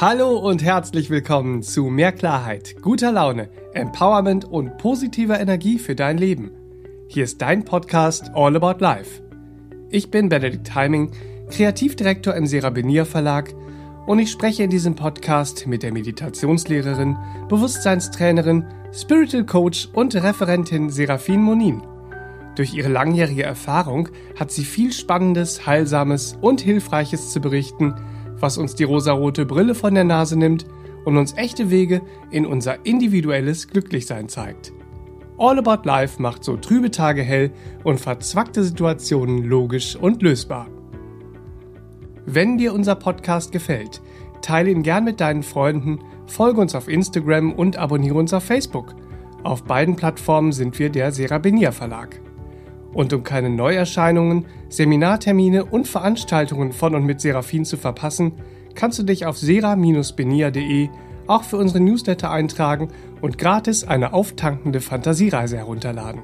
Hallo und herzlich willkommen zu Mehr Klarheit, guter Laune, Empowerment und positiver Energie für dein Leben. Hier ist dein Podcast All About Life. Ich bin Benedikt Heiming, Kreativdirektor im Serabinier Verlag und ich spreche in diesem Podcast mit der Meditationslehrerin, Bewusstseinstrainerin, Spiritual Coach und Referentin Serafin Monin. Durch ihre langjährige Erfahrung hat sie viel Spannendes, Heilsames und Hilfreiches zu berichten, was uns die rosarote Brille von der Nase nimmt und uns echte Wege in unser individuelles Glücklichsein zeigt. All About Life macht so trübe Tage hell und verzwackte Situationen logisch und lösbar. Wenn dir unser Podcast gefällt, teile ihn gern mit deinen Freunden, folge uns auf Instagram und abonniere uns auf Facebook. Auf beiden Plattformen sind wir der Serabenia Verlag. Und um keine Neuerscheinungen, Seminartermine und Veranstaltungen von und mit Seraphin zu verpassen, kannst du dich auf sera-benia.de auch für unsere Newsletter eintragen und gratis eine auftankende Fantasiereise herunterladen.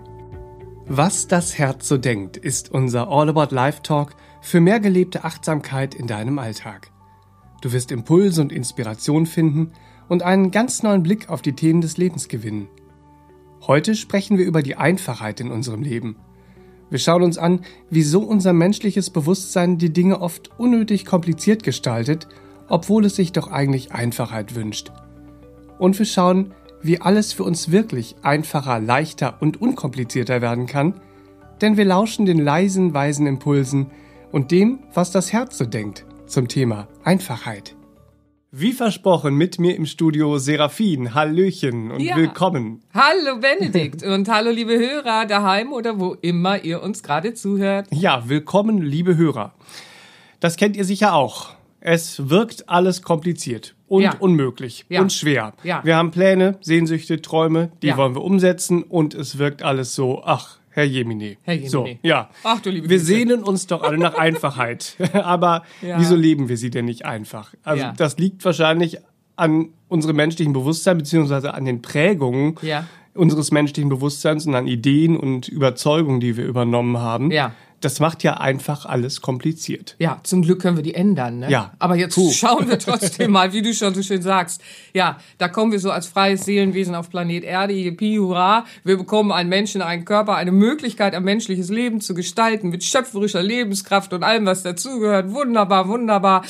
Was das Herz so denkt, ist unser All About Life Talk für mehr gelebte Achtsamkeit in deinem Alltag. Du wirst Impulse und Inspiration finden und einen ganz neuen Blick auf die Themen des Lebens gewinnen. Heute sprechen wir über die Einfachheit in unserem Leben – wir schauen uns an, wieso unser menschliches Bewusstsein die Dinge oft unnötig kompliziert gestaltet, obwohl es sich doch eigentlich Einfachheit wünscht. Und wir schauen, wie alles für uns wirklich einfacher, leichter und unkomplizierter werden kann, denn wir lauschen den leisen, weisen Impulsen und dem, was das Herz so denkt zum Thema Einfachheit. Wie versprochen, mit mir im Studio Seraphin. Hallöchen und ja. willkommen. Hallo Benedikt und hallo liebe Hörer daheim oder wo immer ihr uns gerade zuhört. Ja, willkommen liebe Hörer. Das kennt ihr sicher auch. Es wirkt alles kompliziert und ja. unmöglich ja. und schwer. Ja. Wir haben Pläne, Sehnsüchte, Träume, die wollen wir umsetzen und es wirkt alles so, ach, Herr Jemine. Herr Jemine. So, ja. Ach du liebe Wir Grüße. sehnen uns doch alle nach Einfachheit. Aber ja. wieso leben wir sie denn nicht einfach? Also ja. das liegt wahrscheinlich an unserem menschlichen Bewusstsein beziehungsweise an den Prägungen ja. unseres menschlichen Bewusstseins und an Ideen und Überzeugungen, die wir übernommen haben. Ja das macht ja einfach alles kompliziert. Ja, zum Glück können wir die ändern. Ne? Ja. Aber jetzt Puh. schauen wir trotzdem mal, wie du schon so schön sagst. Ja, da kommen wir so als freies Seelenwesen auf Planet Erde, yippie, hurra. Wir bekommen einen Menschen, einen Körper, eine Möglichkeit, ein menschliches Leben zu gestalten mit schöpferischer Lebenskraft und allem, was dazugehört. Wunderbar, wunderbar.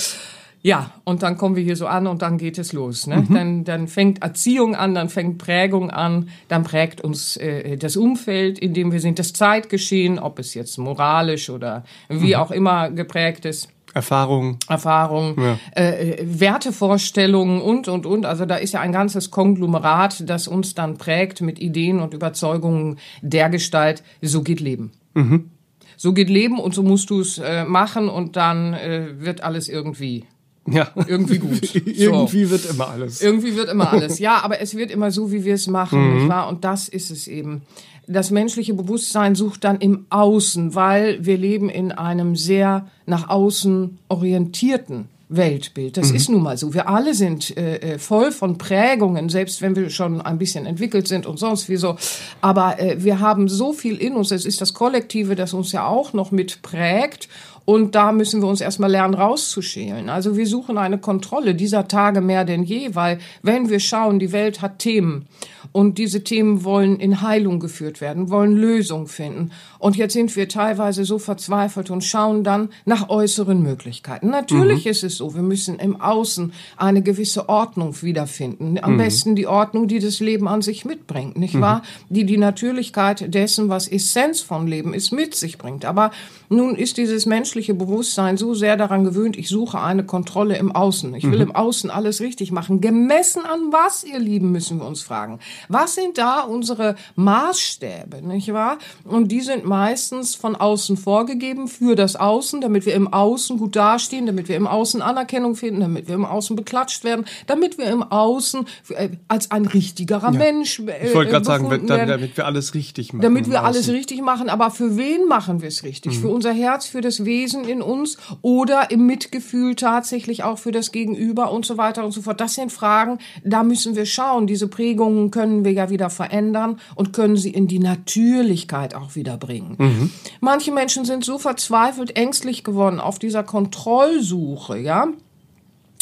Ja, und dann kommen wir hier so an und dann geht es los. Ne? Mhm. Dann, dann fängt Erziehung an, dann fängt Prägung an, dann prägt uns äh, das Umfeld, in dem wir sind, das Zeitgeschehen, ob es jetzt moralisch oder wie mhm. auch immer geprägt ist. Erfahrung. Erfahrung, ja. äh, Wertevorstellungen und, und, und. Also da ist ja ein ganzes Konglomerat, das uns dann prägt mit Ideen und Überzeugungen der Gestalt, so geht Leben. Mhm. So geht Leben und so musst du es äh, machen und dann äh, wird alles irgendwie ja. Irgendwie gut. irgendwie so. wird immer alles. Irgendwie wird immer alles. Ja, aber es wird immer so, wie wir es machen, mhm. nicht wahr? Und das ist es eben. Das menschliche Bewusstsein sucht dann im Außen, weil wir leben in einem sehr nach außen orientierten Weltbild. Das mhm. ist nun mal so. Wir alle sind äh, äh, voll von Prägungen, selbst wenn wir schon ein bisschen entwickelt sind und sonst wie so. Aber äh, wir haben so viel in uns. Es ist das Kollektive, das uns ja auch noch mit prägt. Und da müssen wir uns erstmal lernen, rauszuschälen. Also wir suchen eine Kontrolle dieser Tage mehr denn je, weil wenn wir schauen, die Welt hat Themen und diese Themen wollen in Heilung geführt werden, wollen Lösungen finden. Und jetzt sind wir teilweise so verzweifelt und schauen dann nach äußeren Möglichkeiten. Natürlich mhm. ist es so, wir müssen im Außen eine gewisse Ordnung wiederfinden. Am mhm. besten die Ordnung, die das Leben an sich mitbringt, nicht mhm. wahr? Die die Natürlichkeit dessen, was Essenz von Leben ist, mit sich bringt. Aber nun ist dieses menschliche Bewusstsein so sehr daran gewöhnt, ich suche eine Kontrolle im Außen. Ich will mhm. im Außen alles richtig machen. Gemessen an was, ihr Lieben, müssen wir uns fragen. Was sind da unsere Maßstäbe, nicht wahr? Und die sind meistens von außen vorgegeben für das Außen, damit wir im Außen gut dastehen, damit wir im Außen Anerkennung finden, damit wir im Außen beklatscht werden, damit wir im Außen äh, als ein richtigerer ja. Mensch äh, Ich wollte gerade sagen, damit, damit wir alles richtig machen. Damit wir alles richtig machen, aber für wen machen wir es richtig? Mhm. Für unser Herz, für das Wesen in uns oder im Mitgefühl tatsächlich auch für das Gegenüber und so weiter und so fort. Das sind Fragen, da müssen wir schauen. Diese Prägungen können wir ja wieder verändern und können sie in die Natürlichkeit auch wieder bringen. Mhm. Manche Menschen sind so verzweifelt, ängstlich geworden auf dieser Kontrollsuche, ja,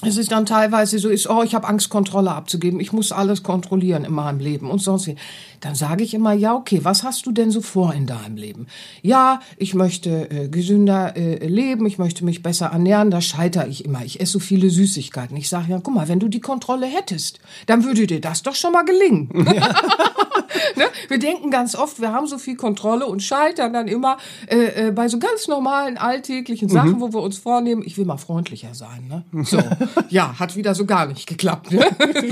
es ist dann teilweise so ist, oh, ich habe Angst, Kontrolle abzugeben, ich muss alles kontrollieren in meinem Leben und sonst. Dann sage ich immer, ja, okay, was hast du denn so vor in deinem Leben? Ja, ich möchte äh, gesünder äh, leben, ich möchte mich besser ernähren, da scheitere ich immer. Ich esse so viele Süßigkeiten. Ich sage, ja, guck mal, wenn du die Kontrolle hättest, dann würde dir das doch schon mal gelingen. Ja. ne? Wir denken ganz oft, wir haben so viel Kontrolle und scheitern dann immer äh, äh, bei so ganz normalen, alltäglichen Sachen, mhm. wo wir uns vornehmen, ich will mal freundlicher sein. Ne? So, ja, hat wieder so gar nicht geklappt. Ne?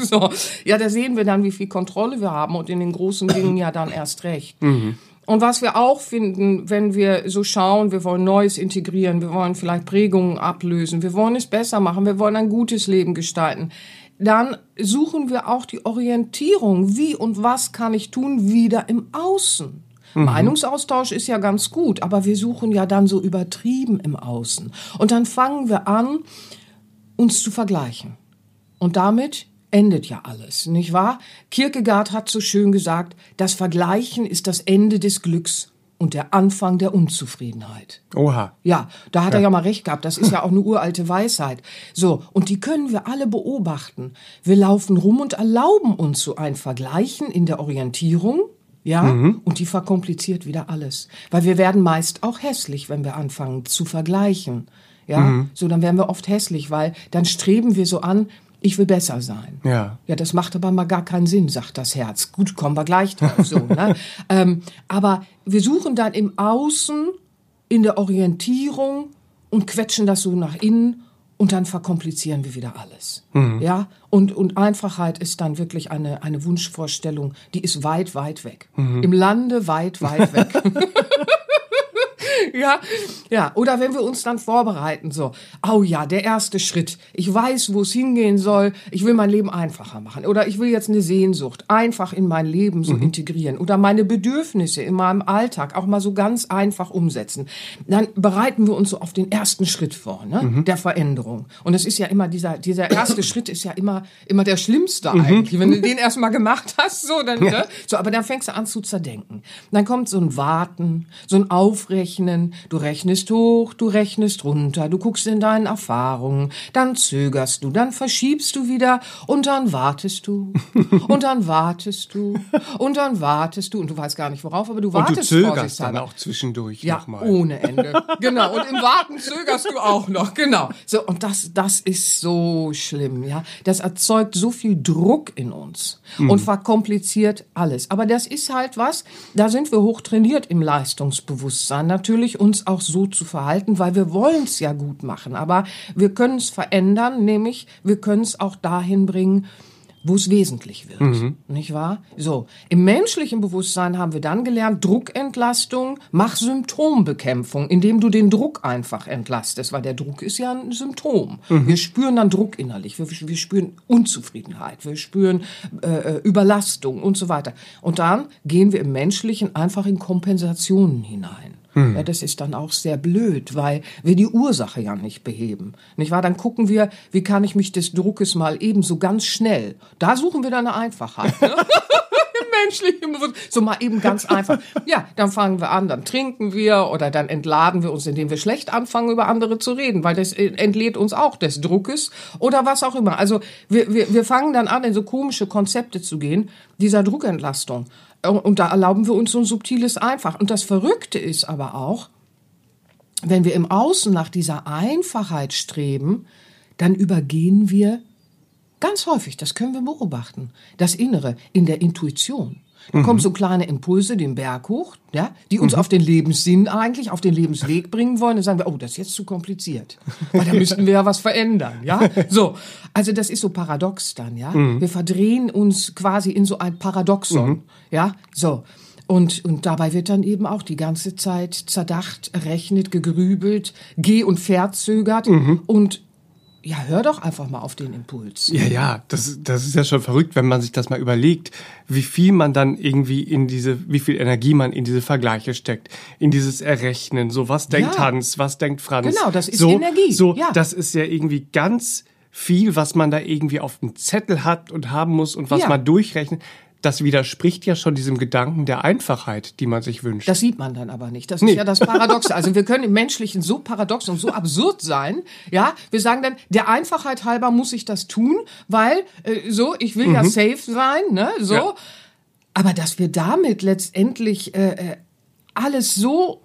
so. Ja, da sehen wir dann, wie viel Kontrolle wir haben und in den großen Dingen ja dann erst recht. Mhm. Und was wir auch finden, wenn wir so schauen, wir wollen Neues integrieren, wir wollen vielleicht Prägungen ablösen, wir wollen es besser machen, wir wollen ein gutes Leben gestalten, dann suchen wir auch die Orientierung, wie und was kann ich tun, wieder im Außen. Mhm. Meinungsaustausch ist ja ganz gut, aber wir suchen ja dann so übertrieben im Außen. Und dann fangen wir an, uns zu vergleichen. Und damit endet ja alles, nicht wahr? Kierkegaard hat so schön gesagt, das Vergleichen ist das Ende des Glücks und der Anfang der Unzufriedenheit. Oha. Ja, da hat ja. er ja mal recht gehabt. Das ist ja auch eine uralte Weisheit. So, und die können wir alle beobachten. Wir laufen rum und erlauben uns so ein Vergleichen in der Orientierung. Ja, mhm. und die verkompliziert wieder alles. Weil wir werden meist auch hässlich, wenn wir anfangen zu vergleichen. Ja, mhm. so dann werden wir oft hässlich, weil dann streben wir so an, ich will besser sein. Ja. Ja, das macht aber mal gar keinen Sinn, sagt das Herz. Gut, kommen wir gleich drauf. So, ne? ähm, aber wir suchen dann im Außen, in der Orientierung und quetschen das so nach innen und dann verkomplizieren wir wieder alles. Mhm. Ja, und, und Einfachheit ist dann wirklich eine, eine Wunschvorstellung, die ist weit, weit weg. Mhm. Im Lande weit, weit weg. ja, ja. Oder wenn wir uns dann vorbereiten, so, oh ja, der erste Schritt. Ich weiß, wo es hingehen soll. Ich will mein Leben einfacher machen. Oder ich will jetzt eine Sehnsucht einfach in mein Leben so mhm. integrieren. Oder meine Bedürfnisse in meinem Alltag auch mal so ganz einfach umsetzen. Dann bereiten wir uns so auf den ersten Schritt vor, ne? Mhm. Der Veränderung. Und es ist ja immer dieser, dieser erste Schritt ist ja immer, immer der schlimmste mhm. eigentlich. Wenn du den erstmal gemacht hast, so, dann, ne? So, aber dann fängst du an zu zerdenken. Dann kommt so ein Warten, so ein Aufrechnen, rechnen. Du rechnest hoch, du rechnest runter, du guckst in deinen Erfahrungen, dann zögerst du, dann verschiebst du wieder und dann wartest du und dann wartest du und dann wartest du und du weißt gar nicht worauf, aber du wartest und du zögerst dann auch zwischendurch ja, nochmal. ohne Ende. genau und im Warten zögerst du auch noch. Genau. So und das das ist so schlimm, ja. Das erzeugt so viel Druck in uns mhm. und verkompliziert alles. Aber das ist halt was, da sind wir hoch trainiert im Leistungsbewusstsein. Natürlich natürlich uns auch so zu verhalten, weil wir wollen es ja gut machen. Aber wir können es verändern, nämlich wir können es auch dahin bringen, wo es wesentlich wird, mhm. nicht wahr? So, im menschlichen Bewusstsein haben wir dann gelernt, Druckentlastung, mach Symptombekämpfung, indem du den Druck einfach entlastest, weil der Druck ist ja ein Symptom. Mhm. Wir spüren dann Druck innerlich, wir, wir spüren Unzufriedenheit, wir spüren äh, äh, Überlastung und so weiter. Und dann gehen wir im Menschlichen einfach in Kompensationen hinein. Hm. Ja, das ist dann auch sehr blöd, weil wir die Ursache ja nicht beheben. Nicht wahr? Dann gucken wir, wie kann ich mich des Druckes mal ebenso ganz schnell. Da suchen wir dann eine Einfachheit. Ne? menschlichen Bewusstsein. So mal eben ganz einfach. Ja, dann fangen wir an, dann trinken wir oder dann entladen wir uns, indem wir schlecht anfangen, über andere zu reden, weil das entlädt uns auch des Druckes oder was auch immer. Also wir, wir, wir fangen dann an, in so komische Konzepte zu gehen, dieser Druckentlastung. Und da erlauben wir uns so ein subtiles Einfach. Und das Verrückte ist aber auch, wenn wir im Außen nach dieser Einfachheit streben, dann übergehen wir ganz häufig, das können wir beobachten, das Innere in der Intuition. Da mhm. kommen so kleine Impulse den Berg hoch, ja, die uns mhm. auf den Lebenssinn eigentlich, auf den Lebensweg bringen wollen. Dann sagen wir, oh, das ist jetzt zu kompliziert. Weil da müssten wir ja was verändern, ja. So. Also das ist so paradox dann, ja. Mhm. Wir verdrehen uns quasi in so ein Paradoxon, mhm. ja. So. Und, und dabei wird dann eben auch die ganze Zeit zerdacht, errechnet, gegrübelt, geh- und verzögert mhm. und ja, hör doch einfach mal auf den Impuls. Ja, ja, das, das ist ja schon verrückt, wenn man sich das mal überlegt, wie viel man dann irgendwie in diese, wie viel Energie man in diese Vergleiche steckt, in dieses Errechnen, so was denkt ja. Hans, was denkt Franz. Genau, das ist so, Energie. So, ja. das ist ja irgendwie ganz viel, was man da irgendwie auf dem Zettel hat und haben muss und was ja. man durchrechnet das widerspricht ja schon diesem Gedanken der Einfachheit, die man sich wünscht. Das sieht man dann aber nicht. Das ist nee. ja das Paradoxe. Also wir können im Menschlichen so paradox und so absurd sein. Ja, wir sagen dann, der Einfachheit halber muss ich das tun, weil äh, so, ich will mhm. ja safe sein, ne? So. Ja. Aber dass wir damit letztendlich äh, äh alles so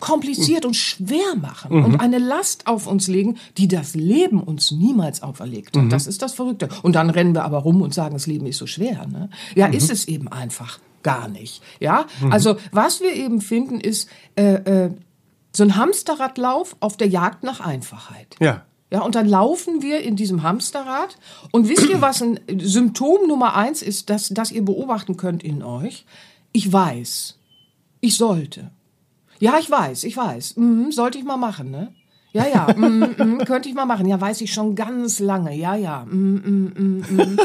kompliziert und schwer machen mhm. und eine Last auf uns legen, die das Leben uns niemals auferlegt hat. Mhm. Das ist das Verrückte. Und dann rennen wir aber rum und sagen, das Leben ist so schwer. Ne? Ja, mhm. ist es eben einfach gar nicht. Ja, mhm. also was wir eben finden ist äh, äh, so ein Hamsterradlauf auf der Jagd nach Einfachheit. Ja. Ja, und dann laufen wir in diesem Hamsterrad. Und wisst ihr, was ein Symptom Nummer eins ist, dass, dass ihr beobachten könnt in euch? Ich weiß, ich sollte. Ja, ich weiß, ich weiß. Mhm, sollte ich mal machen, ne? Ja, ja, mm, mm, könnte ich mal machen. Ja, weiß ich schon ganz lange. Ja, ja. Mm,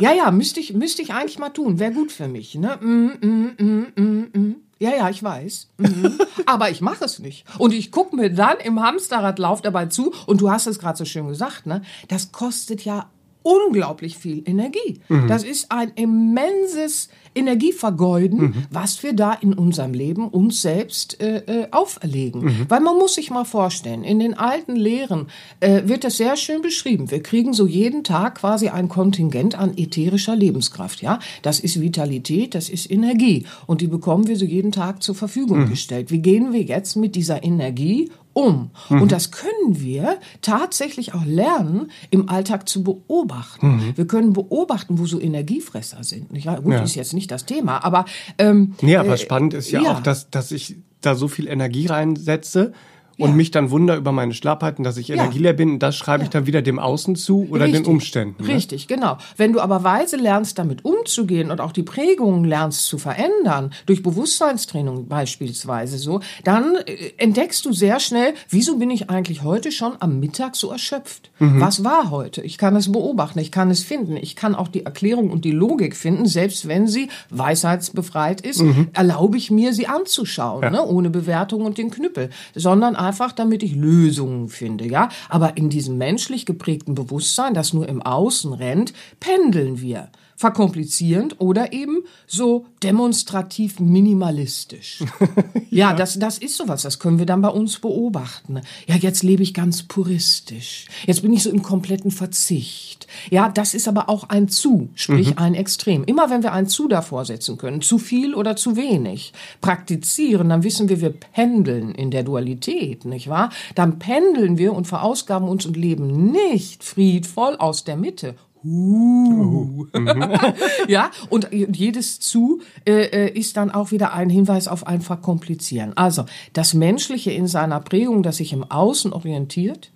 ja, ja, müsste ich, müsste ich eigentlich mal tun. Wäre gut für mich. Ne? Mm. Ja, ja, ich weiß. Mhm. Aber ich mache es nicht. Und ich gucke mir dann im Hamsterradlauf dabei zu. Und du hast es gerade so schön gesagt, ne? Das kostet ja unglaublich viel Energie. Mhm. Das ist ein immenses Energievergeuden, mhm. was wir da in unserem Leben uns selbst äh, äh, auferlegen. Mhm. Weil man muss sich mal vorstellen, in den alten Lehren äh, wird das sehr schön beschrieben. Wir kriegen so jeden Tag quasi ein Kontingent an ätherischer Lebenskraft. Ja, das ist Vitalität, das ist Energie und die bekommen wir so jeden Tag zur Verfügung mhm. gestellt. Wie gehen wir jetzt mit dieser Energie um. Mhm. Und das können wir tatsächlich auch lernen, im Alltag zu beobachten. Mhm. Wir können beobachten, wo so Energiefresser sind. Wahr? Gut, ja. ist jetzt nicht das Thema, aber ähm, nee, aber äh, spannend ist ja, ja, auch, dass, dass ich da so viel Energie reinsetze, und ja. mich dann wunder über meine Schlappheiten, dass ich energieleer ja. bin. Und das schreibe ja. ich dann wieder dem Außen zu oder Richtig. den Umständen. Ne? Richtig, genau. Wenn du aber weise lernst, damit umzugehen und auch die Prägungen lernst zu verändern, durch Bewusstseinstraining beispielsweise so, dann äh, entdeckst du sehr schnell, wieso bin ich eigentlich heute schon am Mittag so erschöpft? Mhm. Was war heute? Ich kann es beobachten, ich kann es finden, ich kann auch die Erklärung und die Logik finden, selbst wenn sie weisheitsbefreit ist, mhm. erlaube ich mir, sie anzuschauen, ne? ohne Bewertung und den Knüppel, sondern einfach, damit ich Lösungen finde, ja. Aber in diesem menschlich geprägten Bewusstsein, das nur im Außen rennt, pendeln wir verkomplizierend oder eben so demonstrativ minimalistisch. ja, ja, das, das ist sowas, das können wir dann bei uns beobachten. Ja, jetzt lebe ich ganz puristisch. Jetzt bin ich so im kompletten Verzicht. Ja, das ist aber auch ein Zu, sprich mhm. ein Extrem. Immer wenn wir ein Zu davor setzen können, zu viel oder zu wenig, praktizieren, dann wissen wir, wir pendeln in der Dualität, nicht wahr? Dann pendeln wir und verausgaben uns und leben nicht friedvoll aus der Mitte Uh. ja, und jedes zu äh, äh, ist dann auch wieder ein Hinweis auf ein Verkomplizieren. Also das Menschliche in seiner Prägung, das sich im Außen orientiert,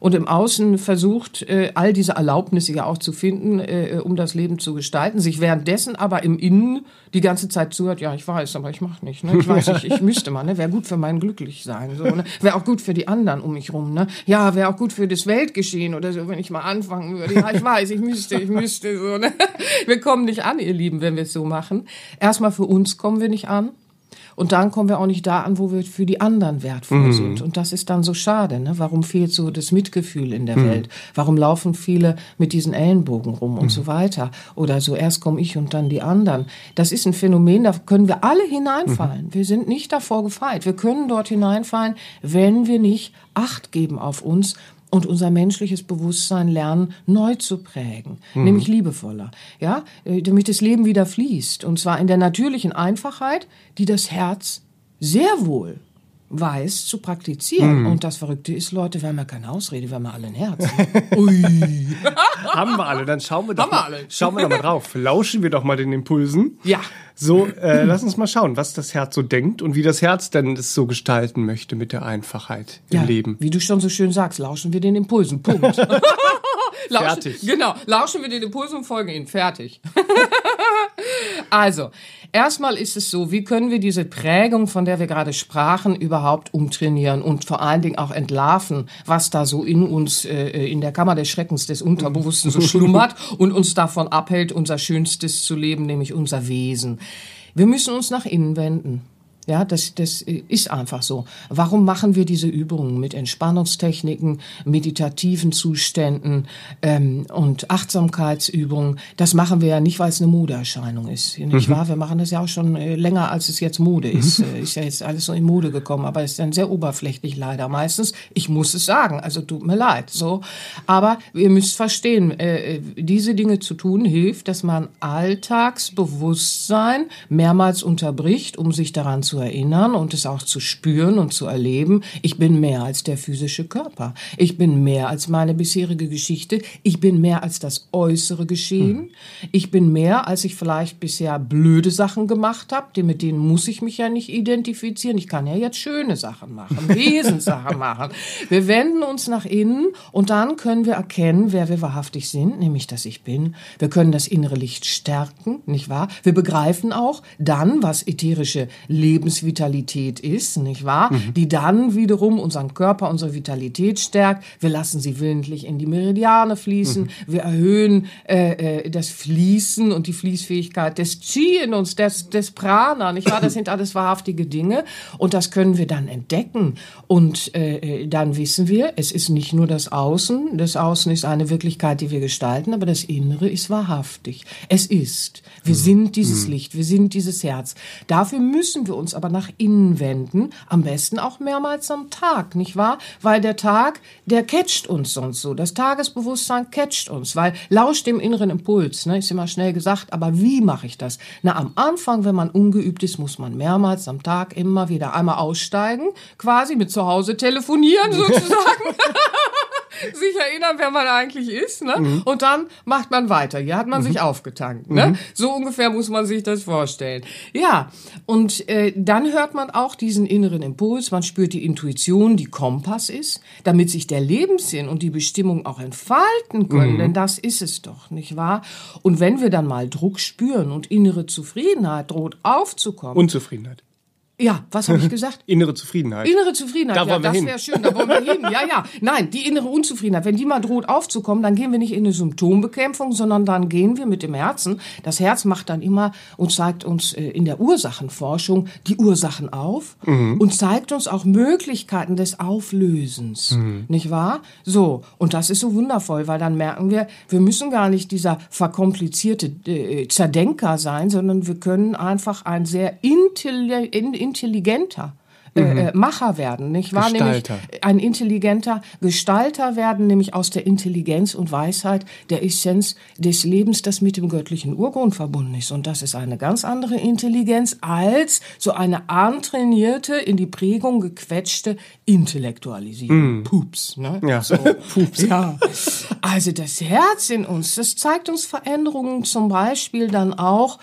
und im Außen versucht, äh, all diese Erlaubnisse ja auch zu finden, äh, um das Leben zu gestalten, sich währenddessen aber im Innen die ganze Zeit zuhört, ja, ich weiß, aber ich mache nicht. Ne? Ich weiß, ich, ich müsste mal, ne? wäre gut für mein Glücklichsein. So, ne? Wäre auch gut für die anderen um mich rum. Ne? Ja, wäre auch gut für das Weltgeschehen oder so, wenn ich mal anfangen würde. Ja, ich weiß, ich müsste, ich müsste. So, ne? Wir kommen nicht an, ihr Lieben, wenn wir es so machen. Erstmal für uns kommen wir nicht an. Und dann kommen wir auch nicht da an, wo wir für die anderen wertvoll mhm. sind. Und das ist dann so schade. Ne? Warum fehlt so das Mitgefühl in der mhm. Welt? Warum laufen viele mit diesen Ellenbogen rum und mhm. so weiter? Oder so erst komme ich und dann die anderen. Das ist ein Phänomen, da können wir alle hineinfallen. Mhm. Wir sind nicht davor gefeit. Wir können dort hineinfallen, wenn wir nicht Acht geben auf uns und unser menschliches Bewusstsein lernen, neu zu prägen, mhm. nämlich liebevoller, ja, äh, damit das Leben wieder fließt und zwar in der natürlichen Einfachheit, die das Herz sehr wohl weiß zu praktizieren. Mm. Und das Verrückte ist, Leute, wir haben ja keine Ausrede, wir haben ja alle ein Herz. Ui. haben wir alle, dann schauen wir doch, mal, schauen wir doch mal drauf. Lauschen wir doch mal den Impulsen. Ja. So, äh, lass uns mal schauen, was das Herz so denkt und wie das Herz denn es so gestalten möchte mit der Einfachheit im ja, Leben. Wie du schon so schön sagst, lauschen wir den Impulsen. Punkt. lauschen, Fertig. Genau, lauschen wir den Impulsen und folgen ihnen. Fertig. Also, Erstmal ist es so, wie können wir diese Prägung, von der wir gerade sprachen, überhaupt umtrainieren und vor allen Dingen auch entlarven, was da so in uns, äh, in der Kammer des Schreckens des Unterbewussten so schlummert und uns davon abhält, unser Schönstes zu leben, nämlich unser Wesen. Wir müssen uns nach innen wenden. Ja, das, das ist einfach so. Warum machen wir diese Übungen mit Entspannungstechniken, meditativen Zuständen ähm, und Achtsamkeitsübungen? Das machen wir ja nicht, weil es eine Modeerscheinung ist. Nicht mhm. wahr? Wir machen das ja auch schon äh, länger, als es jetzt Mode ist. Mhm. ist ja jetzt alles so in Mode gekommen, aber ist dann sehr oberflächlich leider meistens. Ich muss es sagen, also tut mir leid. So, aber ihr müsst verstehen, äh, äh diese Dinge zu tun hilft, dass man Alltagsbewusstsein mehrmals unterbricht, um sich daran zu erinnern und es auch zu spüren und zu erleben. Ich bin mehr als der physische Körper. Ich bin mehr als meine bisherige Geschichte. Ich bin mehr als das äußere Geschehen. Hm. Ich bin mehr, als ich vielleicht bisher blöde Sachen gemacht habe. Mit denen muss ich mich ja nicht identifizieren. Ich kann ja jetzt schöne Sachen machen, Wesenssachen machen. Wir wenden uns nach innen und dann können wir erkennen, wer wir wahrhaftig sind, nämlich dass ich bin. Wir können das innere Licht stärken, nicht wahr? Wir begreifen auch dann, was ätherische Lebensvitalität ist, nicht wahr? Mhm. Die dann wiederum unseren Körper, unsere Vitalität stärkt. Wir lassen sie willentlich in die Meridiane fließen. Mhm. Wir erhöhen äh, äh, das Fließen und die Fließfähigkeit des Chi in uns, des, des Prana, nicht wahr? Das sind alles wahrhaftige Dinge und das können wir dann entdecken und äh, äh dann wissen wir, es ist nicht nur das Außen. Das Außen ist eine Wirklichkeit, die wir gestalten, aber das Innere ist wahrhaftig. Es ist. Wir mhm. sind dieses mhm. Licht, wir sind dieses Herz. Dafür müssen wir uns aber nach innen wenden, am besten auch mehrmals am Tag, nicht wahr? Weil der Tag, der catcht uns sonst so. Das Tagesbewusstsein catcht uns, weil lauscht dem inneren Impuls, ne, ist immer schnell gesagt, aber wie mache ich das? Na, am Anfang, wenn man ungeübt ist, muss man mehrmals am Tag immer wieder einmal aussteigen, quasi mit zu Hause telefonieren sozusagen. Sich erinnern, wer man eigentlich ist, ne? Mhm. Und dann macht man weiter. Hier hat man mhm. sich aufgetankt, ne? Mhm. So ungefähr muss man sich das vorstellen. Ja, und äh, dann hört man auch diesen inneren Impuls, man spürt die Intuition, die Kompass ist, damit sich der Lebenssinn und die Bestimmung auch entfalten können, mhm. denn das ist es doch, nicht wahr? Und wenn wir dann mal Druck spüren und innere Zufriedenheit droht aufzukommen. Unzufriedenheit. Ja, was habe ich gesagt? innere Zufriedenheit. Innere Zufriedenheit, da ja, das wäre schön, da wollen wir hin. Ja, ja. Nein, die innere Unzufriedenheit, wenn die mal droht aufzukommen, dann gehen wir nicht in eine Symptombekämpfung, sondern dann gehen wir mit dem Herzen. Das Herz macht dann immer und zeigt uns äh, in der Ursachenforschung die Ursachen auf mhm. und zeigt uns auch Möglichkeiten des Auflösens. Mhm. Nicht wahr? So, und das ist so wundervoll, weil dann merken wir, wir müssen gar nicht dieser verkomplizierte äh, Zerdenker sein, sondern wir können einfach ein sehr intelligent intelligenter äh, mhm. äh, Macher werden, nicht wahr? Gestalter. Nämlich ein intelligenter Gestalter werden, nämlich aus der Intelligenz und Weisheit der Essenz des Lebens, das mit dem göttlichen Urgrund verbunden ist. Und das ist eine ganz andere Intelligenz als so eine antrainierte, in die Prägung gequetschte Intellektualisierung. Mm. Pups, ne? Ja. So. Pups. Ja. Also das Herz in uns, das zeigt uns Veränderungen zum Beispiel dann auch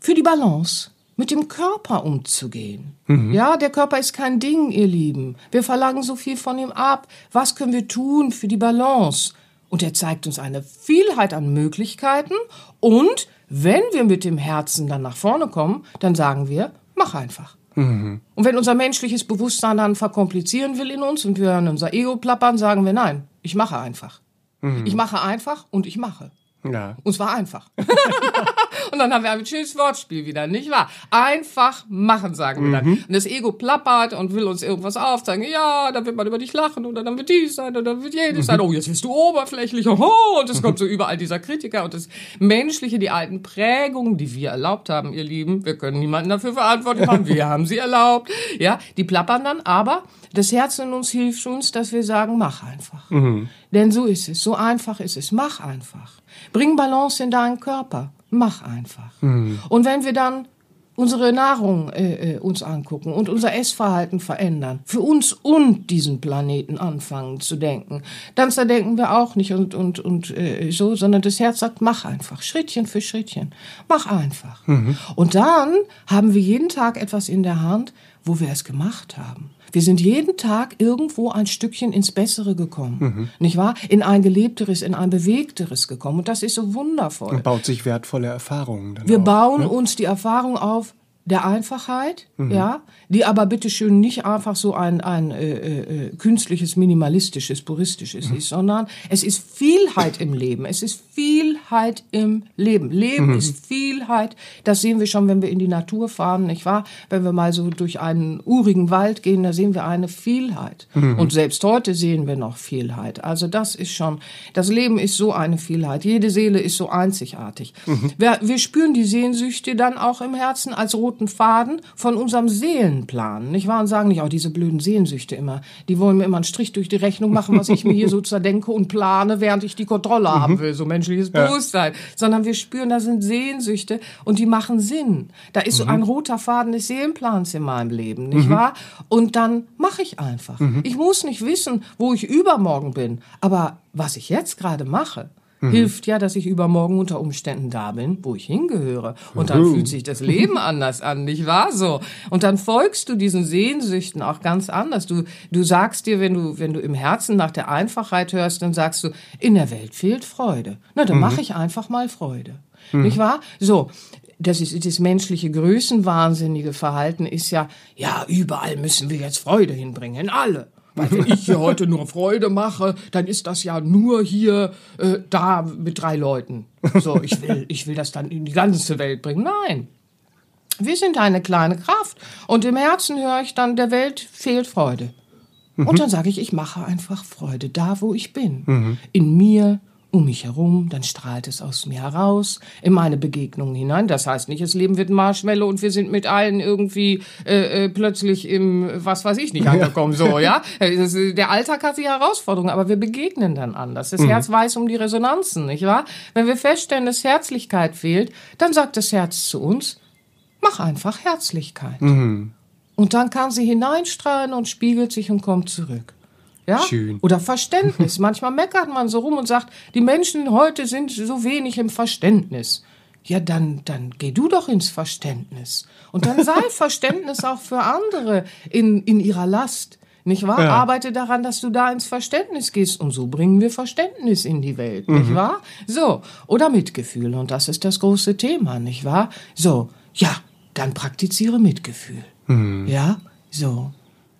für die Balance mit dem Körper umzugehen. Mhm. Ja, der Körper ist kein Ding, ihr Lieben. Wir verlangen so viel von ihm ab. Was können wir tun für die Balance? Und er zeigt uns eine Vielheit an Möglichkeiten. Und wenn wir mit dem Herzen dann nach vorne kommen, dann sagen wir, mach einfach. Mhm. Und wenn unser menschliches Bewusstsein dann verkomplizieren will in uns und wir hören unser Ego plappern, sagen wir nein, ich mache einfach. Mhm. Ich mache einfach und ich mache. Ja. Und zwar einfach. und dann haben wir ein schönes Wortspiel wieder, nicht wahr? Einfach machen, sagen wir dann. Mhm. Und das Ego plappert und will uns irgendwas aufzeigen. Ja, dann wird man über dich lachen oder dann wird dies sein oder dann wird jedes mhm. sein. Oh, jetzt bist du oberflächlich. Oh, und es kommt so überall dieser Kritiker und das Menschliche, die alten Prägungen, die wir erlaubt haben, ihr Lieben. Wir können niemanden dafür verantwortlich machen. Wir haben sie erlaubt. Ja, die plappern dann, aber das Herz in uns hilft uns, dass wir sagen, mach einfach. Mhm. Denn so ist es. So einfach ist es. Mach einfach. Bring Balance in deinen Körper. Mach einfach. Mhm. Und wenn wir dann unsere Nahrung äh, äh, uns angucken und unser Essverhalten verändern, für uns und diesen Planeten anfangen zu denken, dann zerdenken wir auch nicht und, und, und äh, so, sondern das Herz sagt, mach einfach, Schrittchen für Schrittchen, mach einfach. Mhm. Und dann haben wir jeden Tag etwas in der Hand, wo wir es gemacht haben. Wir sind jeden Tag irgendwo ein Stückchen ins Bessere gekommen, mhm. nicht wahr? In ein gelebteres, in ein bewegteres gekommen. Und das ist so wundervoll. Und baut sich wertvolle Erfahrungen. Dann wir auch, bauen ne? uns die Erfahrung auf, der Einfachheit, ja, die aber bitteschön nicht einfach so ein, ein äh, äh, künstliches, minimalistisches, puristisches ist, sondern es ist Vielheit im Leben. Es ist Vielheit im Leben. Leben ist Vielheit. Das sehen wir schon, wenn wir in die Natur fahren, nicht wahr? Wenn wir mal so durch einen urigen Wald gehen, da sehen wir eine Vielheit. Und selbst heute sehen wir noch Vielheit. Also das ist schon, das Leben ist so eine Vielheit. Jede Seele ist so einzigartig. Wir, wir spüren die Sehnsüchte dann auch im Herzen als roten Faden von unserem Seelenplan, nicht wahr? Und sagen nicht, oh, diese blöden Sehnsüchte immer, die wollen mir immer einen Strich durch die Rechnung machen, was ich mir hier so zerdenke und plane, während ich die Kontrolle haben will, so menschliches Bewusstsein. Sondern wir spüren, da sind Sehnsüchte und die machen Sinn. Da ist so ein roter Faden des Seelenplans in meinem Leben, nicht wahr? Und dann mache ich einfach. Ich muss nicht wissen, wo ich übermorgen bin, aber was ich jetzt gerade mache, hilft ja, dass ich übermorgen unter Umständen da bin, wo ich hingehöre. Und dann fühlt sich das Leben anders an, nicht wahr so? Und dann folgst du diesen Sehnsüchten auch ganz anders. Du, du sagst dir, wenn du, wenn du im Herzen nach der Einfachheit hörst, dann sagst du, in der Welt fehlt Freude. Na, dann mache ich einfach mal Freude. Nicht wahr? So. Das ist das menschliche größenwahnsinnige Verhalten ist ja, ja, überall müssen wir jetzt Freude hinbringen, alle. Weil wenn ich hier heute nur Freude mache, dann ist das ja nur hier äh, da mit drei Leuten. So, ich will, ich will das dann in die ganze Welt bringen. Nein. Wir sind eine kleine Kraft. Und im Herzen höre ich dann, der Welt fehlt Freude. Und dann sage ich, ich mache einfach Freude da, wo ich bin. In mir, um mich herum, dann strahlt es aus mir heraus, in meine Begegnungen hinein. Das heißt nicht, das Leben wird Marshmallow und wir sind mit allen irgendwie äh, äh, plötzlich im, was weiß ich nicht, angekommen. So, ja. Das, ist- der Alltag hat die Herausforderungen, aber wir begegnen dann anders. Das Herz weiß um die Resonanzen, nicht wahr? Wenn wir feststellen, dass Herzlichkeit fehlt, dann sagt das Herz zu uns, mach einfach Herzlichkeit. Und dann kann sie hineinstrahlen und spiegelt sich und kommt zurück. Ja? Schön. Oder Verständnis. Manchmal meckert man so rum und sagt, die Menschen heute sind so wenig im Verständnis. Ja, dann, dann geh du doch ins Verständnis. Und dann sei Verständnis auch für andere in, in ihrer Last. Nicht wahr? Ja. Arbeite daran, dass du da ins Verständnis gehst. Und so bringen wir Verständnis in die Welt, nicht wahr? So. Oder Mitgefühl. Und das ist das große Thema, nicht wahr? So. Ja, dann praktiziere Mitgefühl. Ja? So.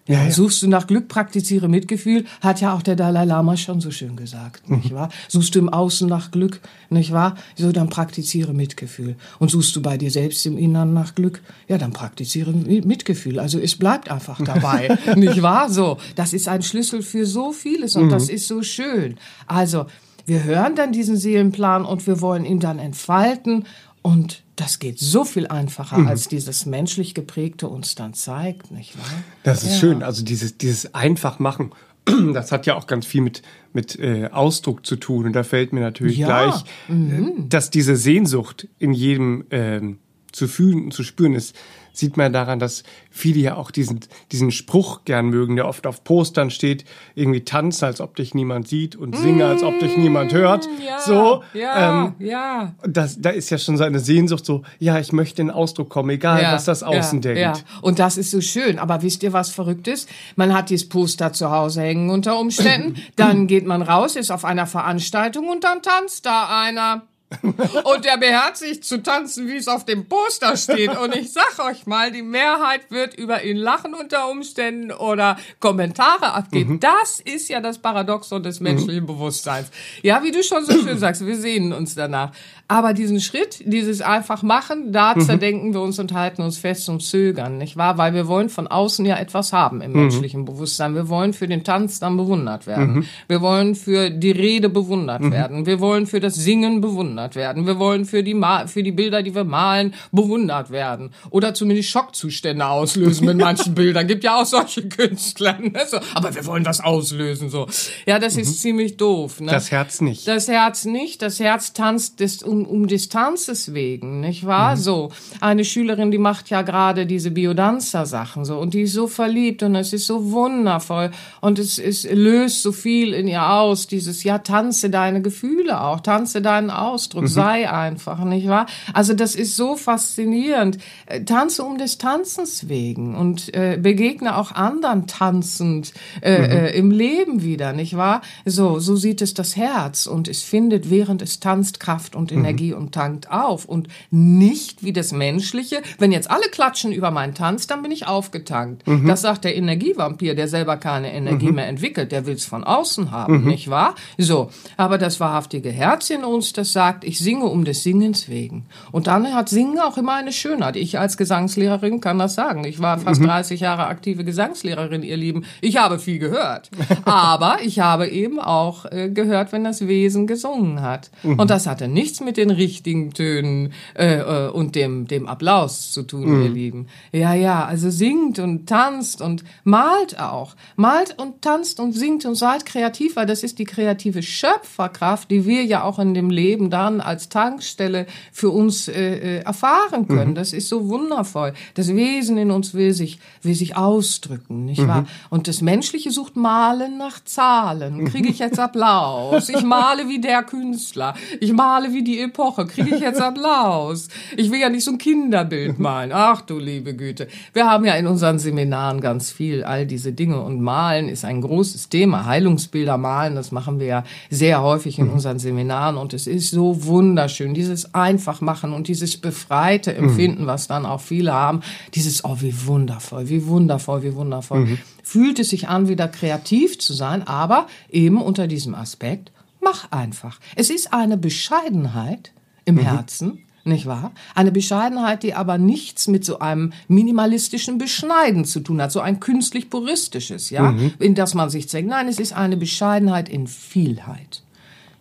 Ja, Suchst du nach Glück, praktiziere Mitgefühl, hat ja auch der Dalai Lama schon so schön gesagt, nicht wahr? Suchst du im Außen nach Glück, nicht wahr? So, dann praktiziere Mitgefühl. Und suchst du bei dir selbst im Innern nach Glück, ja, dann praktiziere Mi- Mitgefühl. Also es bleibt einfach dabei, nicht wahr? So, das ist ein Schlüssel für so vieles und das ist so schön. Also, wir hören dann diesen Seelenplan und wir wollen ihn dann entfalten und das geht so viel einfacher, als dieses menschlich geprägte uns dann zeigt, nicht wahr? Das ist Ja. schön. Also dieses, dieses einfach machen, das hat ja auch ganz viel mit, mit äh, Ausdruck zu tun. Und da fällt mir natürlich Ja. gleich, äh, dass diese Sehnsucht in jedem ähm, zu fühlen und zu spüren ist, sieht man daran, dass viele ja auch diesen, diesen Spruch gern mögen, der oft auf Postern steht, irgendwie tanze, als ob dich niemand sieht und singe, als ob dich niemand hört. Ja, so, ja, ähm, ja. das, da ist ja schon so eine Sehnsucht, so, ja, ich möchte in Ausdruck kommen, egal Ja, was das Außen ja, denkt. Ja. Und das ist so schön. Aber wisst ihr, was verrückt ist? Man hat dieses Poster zu Hause hängen unter Umständen. dann geht man raus, ist auf einer Veranstaltung und dann tanzt da einer. Und der beherzigt zu tanzen, wie es auf dem Poster steht. Und ich sag euch mal, die Mehrheit wird über ihn lachen unter Umständen oder Kommentare abgeben. Das ist ja das Paradoxon des menschlichen Bewusstseins. Ja, wie du schon so schön sagst, wir sehnen uns danach. Aber diesen Schritt, dieses einfach machen, da zerdenken wir uns und halten uns fest und zögern, nicht wahr? Weil wir wollen von außen ja etwas haben im menschlichen Bewusstsein. Wir wollen für den Tanz dann bewundert werden. Wir wollen für die Rede bewundert werden. Wir wollen für das Singen bewundert werden. Wir wollen für die, Ma für die Bilder, die wir malen, bewundert werden. Oder zumindest Schockzustände auslösen mit manchen Bildern. Gibt ja auch solche Künstler. Ne? So, aber wir wollen das auslösen. So. Ja, das ist ziemlich doof. Ne? Das Herz nicht. Das Herz nicht. Das Herz tanzt des, um, um Distanzes wegen, nicht wahr? So. Eine Schülerin, die macht ja gerade diese Biodanzer-Sachen so und die ist so verliebt und es ist so wundervoll und es, es löst so viel in ihr aus. Dieses, ja, tanze deine Gefühle auch, tanze deinen aus, Ausdruck, mhm. sei einfach, nicht wahr? Also das ist so faszinierend. Äh, tanze um des Tanzens wegen und äh, begegne auch anderen tanzend äh, mhm. äh, im Leben wieder, nicht wahr? So, so sieht es das Herz und es findet, während es tanzt, Kraft und mhm. Energie mhm. und tankt auf und nicht wie das Menschliche. Wenn jetzt alle klatschen über meinen Tanz, dann bin ich aufgetankt. Mhm. Das sagt der Energievampir, der selber keine Energie mhm. mehr entwickelt, der will es von außen haben, nicht wahr? So, aber das wahrhaftige Herz in uns, das sagt, ich singe um des Singens wegen. Und dann hat Singen auch immer eine Schönheit. Ich als Gesangslehrerin kann das sagen. Ich war fast mhm. 30 Jahre aktive Gesangslehrerin, ihr Lieben. Ich habe viel gehört. Aber ich habe eben auch äh, gehört, wenn das Wesen gesungen hat. Mhm. Und das hatte nichts mit den richtigen Tönen äh, äh, und dem, dem Applaus zu tun, mhm. ihr Lieben. Ja, ja, also singt und tanzt und malt auch. Malt und tanzt und singt und seid kreativ, weil das ist die kreative Schöpferkraft, die wir ja auch in dem Leben dann als Tankstelle für uns äh, äh, erfahren können. Mhm. Das ist so wundervoll. Das Wesen in uns will sich, will sich ausdrücken, nicht mhm. wahr? Und das Menschliche sucht Malen nach Zahlen. Kriege ich jetzt Applaus? Ich male wie der Künstler. Ich male wie die Epoche. Kriege ich jetzt Applaus? Ich will ja nicht so ein Kinderbild malen. Ach du liebe Güte. Wir haben ja in unseren Seminaren ganz viel all diese Dinge und Malen ist ein großes Thema. Heilungsbilder malen, das machen wir ja sehr häufig in mhm. unseren Seminaren und es ist so wunderschön, dieses einfach machen und dieses befreite mhm. Empfinden, was dann auch viele haben, dieses, oh, wie wundervoll, wie wundervoll, wie wundervoll. Mhm. Fühlt es sich an, wieder kreativ zu sein, aber eben unter diesem Aspekt, mach einfach. Es ist eine Bescheidenheit im mhm. Herzen, nicht wahr? Eine Bescheidenheit, die aber nichts mit so einem minimalistischen Beschneiden zu tun hat, so ein künstlich puristisches, ja, mhm. in das man sich zwängt. Nein, es ist eine Bescheidenheit in Vielheit.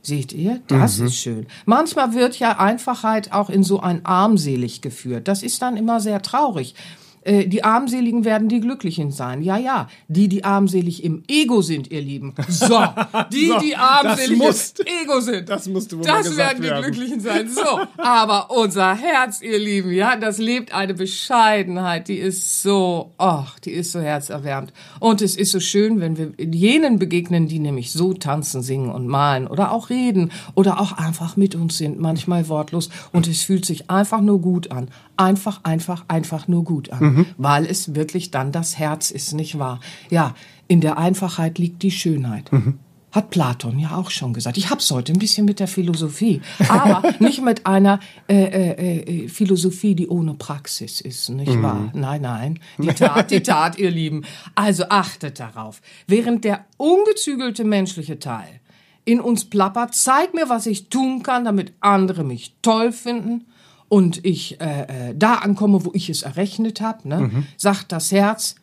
Seht ihr? Das mhm. ist schön. Manchmal wird ja Einfachheit auch in so ein armselig geführt. Das ist dann immer sehr traurig. Äh, die Armseligen werden die Glücklichen sein. Ja, ja. Die, die armselig im Ego sind, ihr Lieben. So. Die, so, die armselig im Ego sind. Das musste wohl Das werden die werden. Glücklichen sein. So. Aber unser Herz, ihr Lieben, ja, das lebt eine Bescheidenheit, die ist so, ach, die ist so herzerwärmend. Und es ist so schön, wenn wir jenen begegnen, die nämlich so tanzen, singen und malen oder auch reden oder auch einfach mit uns sind, manchmal wortlos. Und es fühlt sich einfach nur gut an. Einfach, einfach, einfach nur gut an mhm. weil es wirklich dann das Herz ist, nicht wahr? Ja, in der Einfachheit liegt die Schönheit. Mhm. Hat Platon ja auch schon gesagt. Ich hab's heute ein bisschen mit der Philosophie, aber nicht mit einer äh, äh, äh, Philosophie, die ohne Praxis ist, nicht mhm. wahr? Nein, nein. Die Tat, die Tat, ihr Lieben. Also achtet darauf. Während der ungezügelte menschliche Teil in uns plappert, zeig mir, was ich tun kann, damit andere mich toll finden und ich äh, äh, da ankomme, wo ich es errechnet habe, ne, mhm. sagt das Herz,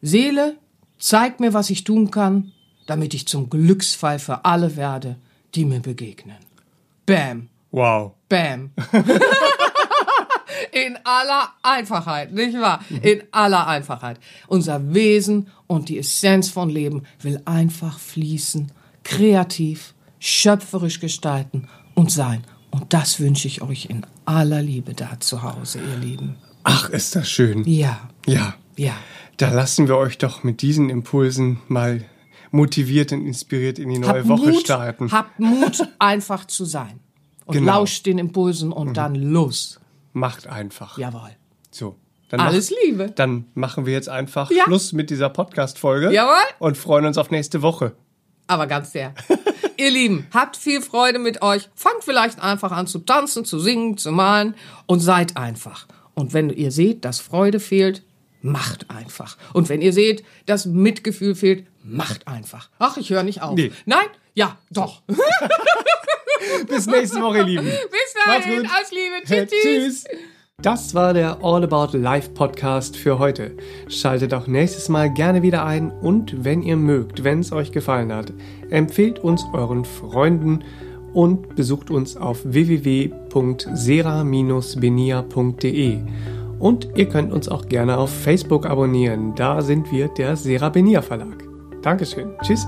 Seele, zeig mir, was ich tun kann, damit ich zum Glücksfall für alle werde, die mir begegnen. Bam. Wow. Bam. In aller Einfachheit, nicht wahr? In aller Einfachheit. Unser Wesen und die Essenz von Leben will einfach fließen, kreativ, schöpferisch gestalten und sein. Und das wünsche ich euch in aller Liebe da zu Hause, ihr Lieben. Ach, ist das schön. Ja. Ja. Ja. Da lassen wir euch doch mit diesen Impulsen mal motiviert und inspiriert in die neue habt Woche Mut, starten. Habt Mut, einfach zu sein. Und genau. lauscht den Impulsen und mhm. dann los. Macht einfach. Jawohl. So. Dann Alles mach, Liebe. Dann machen wir jetzt einfach ja. Schluss mit dieser Podcast-Folge. Jawohl. Und freuen uns auf nächste Woche. Aber ganz sehr. Ihr Lieben, habt viel Freude mit euch. Fangt vielleicht einfach an zu tanzen, zu singen, zu malen und seid einfach. Und wenn ihr seht, dass Freude fehlt, macht einfach. Und wenn ihr seht, dass Mitgefühl fehlt, macht einfach. Ach, ich höre nicht auf. Nee. Nein? Ja, doch. Bis nächste Woche, ihr Lieben. Bis dahin, alles Liebe. Tschüss. tschüss. Das war der All About Life Podcast für heute. Schaltet auch nächstes Mal gerne wieder ein und wenn ihr mögt, wenn es euch gefallen hat, empfehlt uns euren Freunden und besucht uns auf www.sera-benia.de. Und ihr könnt uns auch gerne auf Facebook abonnieren. Da sind wir der Sera Benia Verlag. Dankeschön. Tschüss.